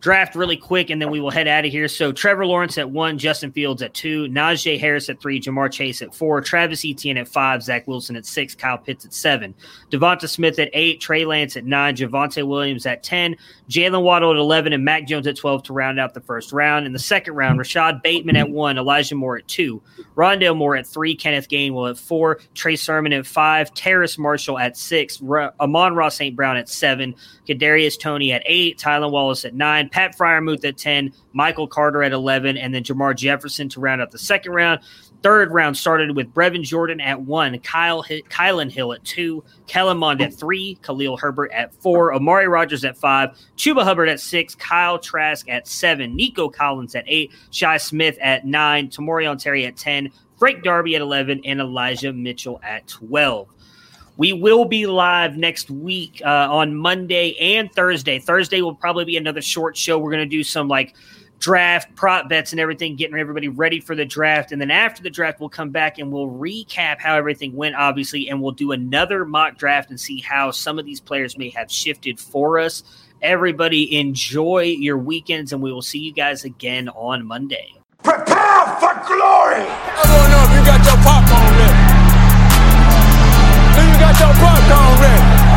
draft really quick, and then we will head out of here. So Trevor Lawrence at one, Justin Fields at two, Najee Harris at three, Ja'Marr Chase at four, Travis Etienne at five, Zach Wilson at six, Kyle Pitts at seven, DeVonta Smith at eight, Trey Lance at nine, Javonte Williams at ten, Jaylen Waddle at eleven, and Mac Jones at twelve to round out the first round. In the second round, Rashod Bateman at one, Elijah Moore at two, Rondale Moore at three, Kenneth Gainwell at four, Trey Sermon at five, Terrace Marshall at six, Ra- Amon-Ra St. Brown at seven, Kadarius Toney at eight, Tylan Wallace at nine, Pat Freiermuth at 10, Michael Carter at 11, and then Jermar Jefferson to round out the second round. Third round started with Brevin Jordan at one, Kyle Hi- Kylin Hill at two, Kellen Mond at three, Khalil Herbert at four, Amari Rogers at five, Chuba Hubbard at six, Kyle Trask at seven, Nico Collins at eight, Shi Smith at nine, Tamorion Terry at 10, Frank Darby at 11, and Elijah Mitchell at 12. We will be live next week uh, on Monday and Thursday. Thursday will probably be another short show. We're going to do some like draft prop bets and everything, getting everybody ready for the draft. And then after the draft, we'll come back and we'll recap how everything went, obviously, and we'll do another mock draft and see how some of these players may have shifted for us. Everybody, enjoy your weekends, and we will see you guys again on Monday. Prepare for glory! I don't know if you got your popcorn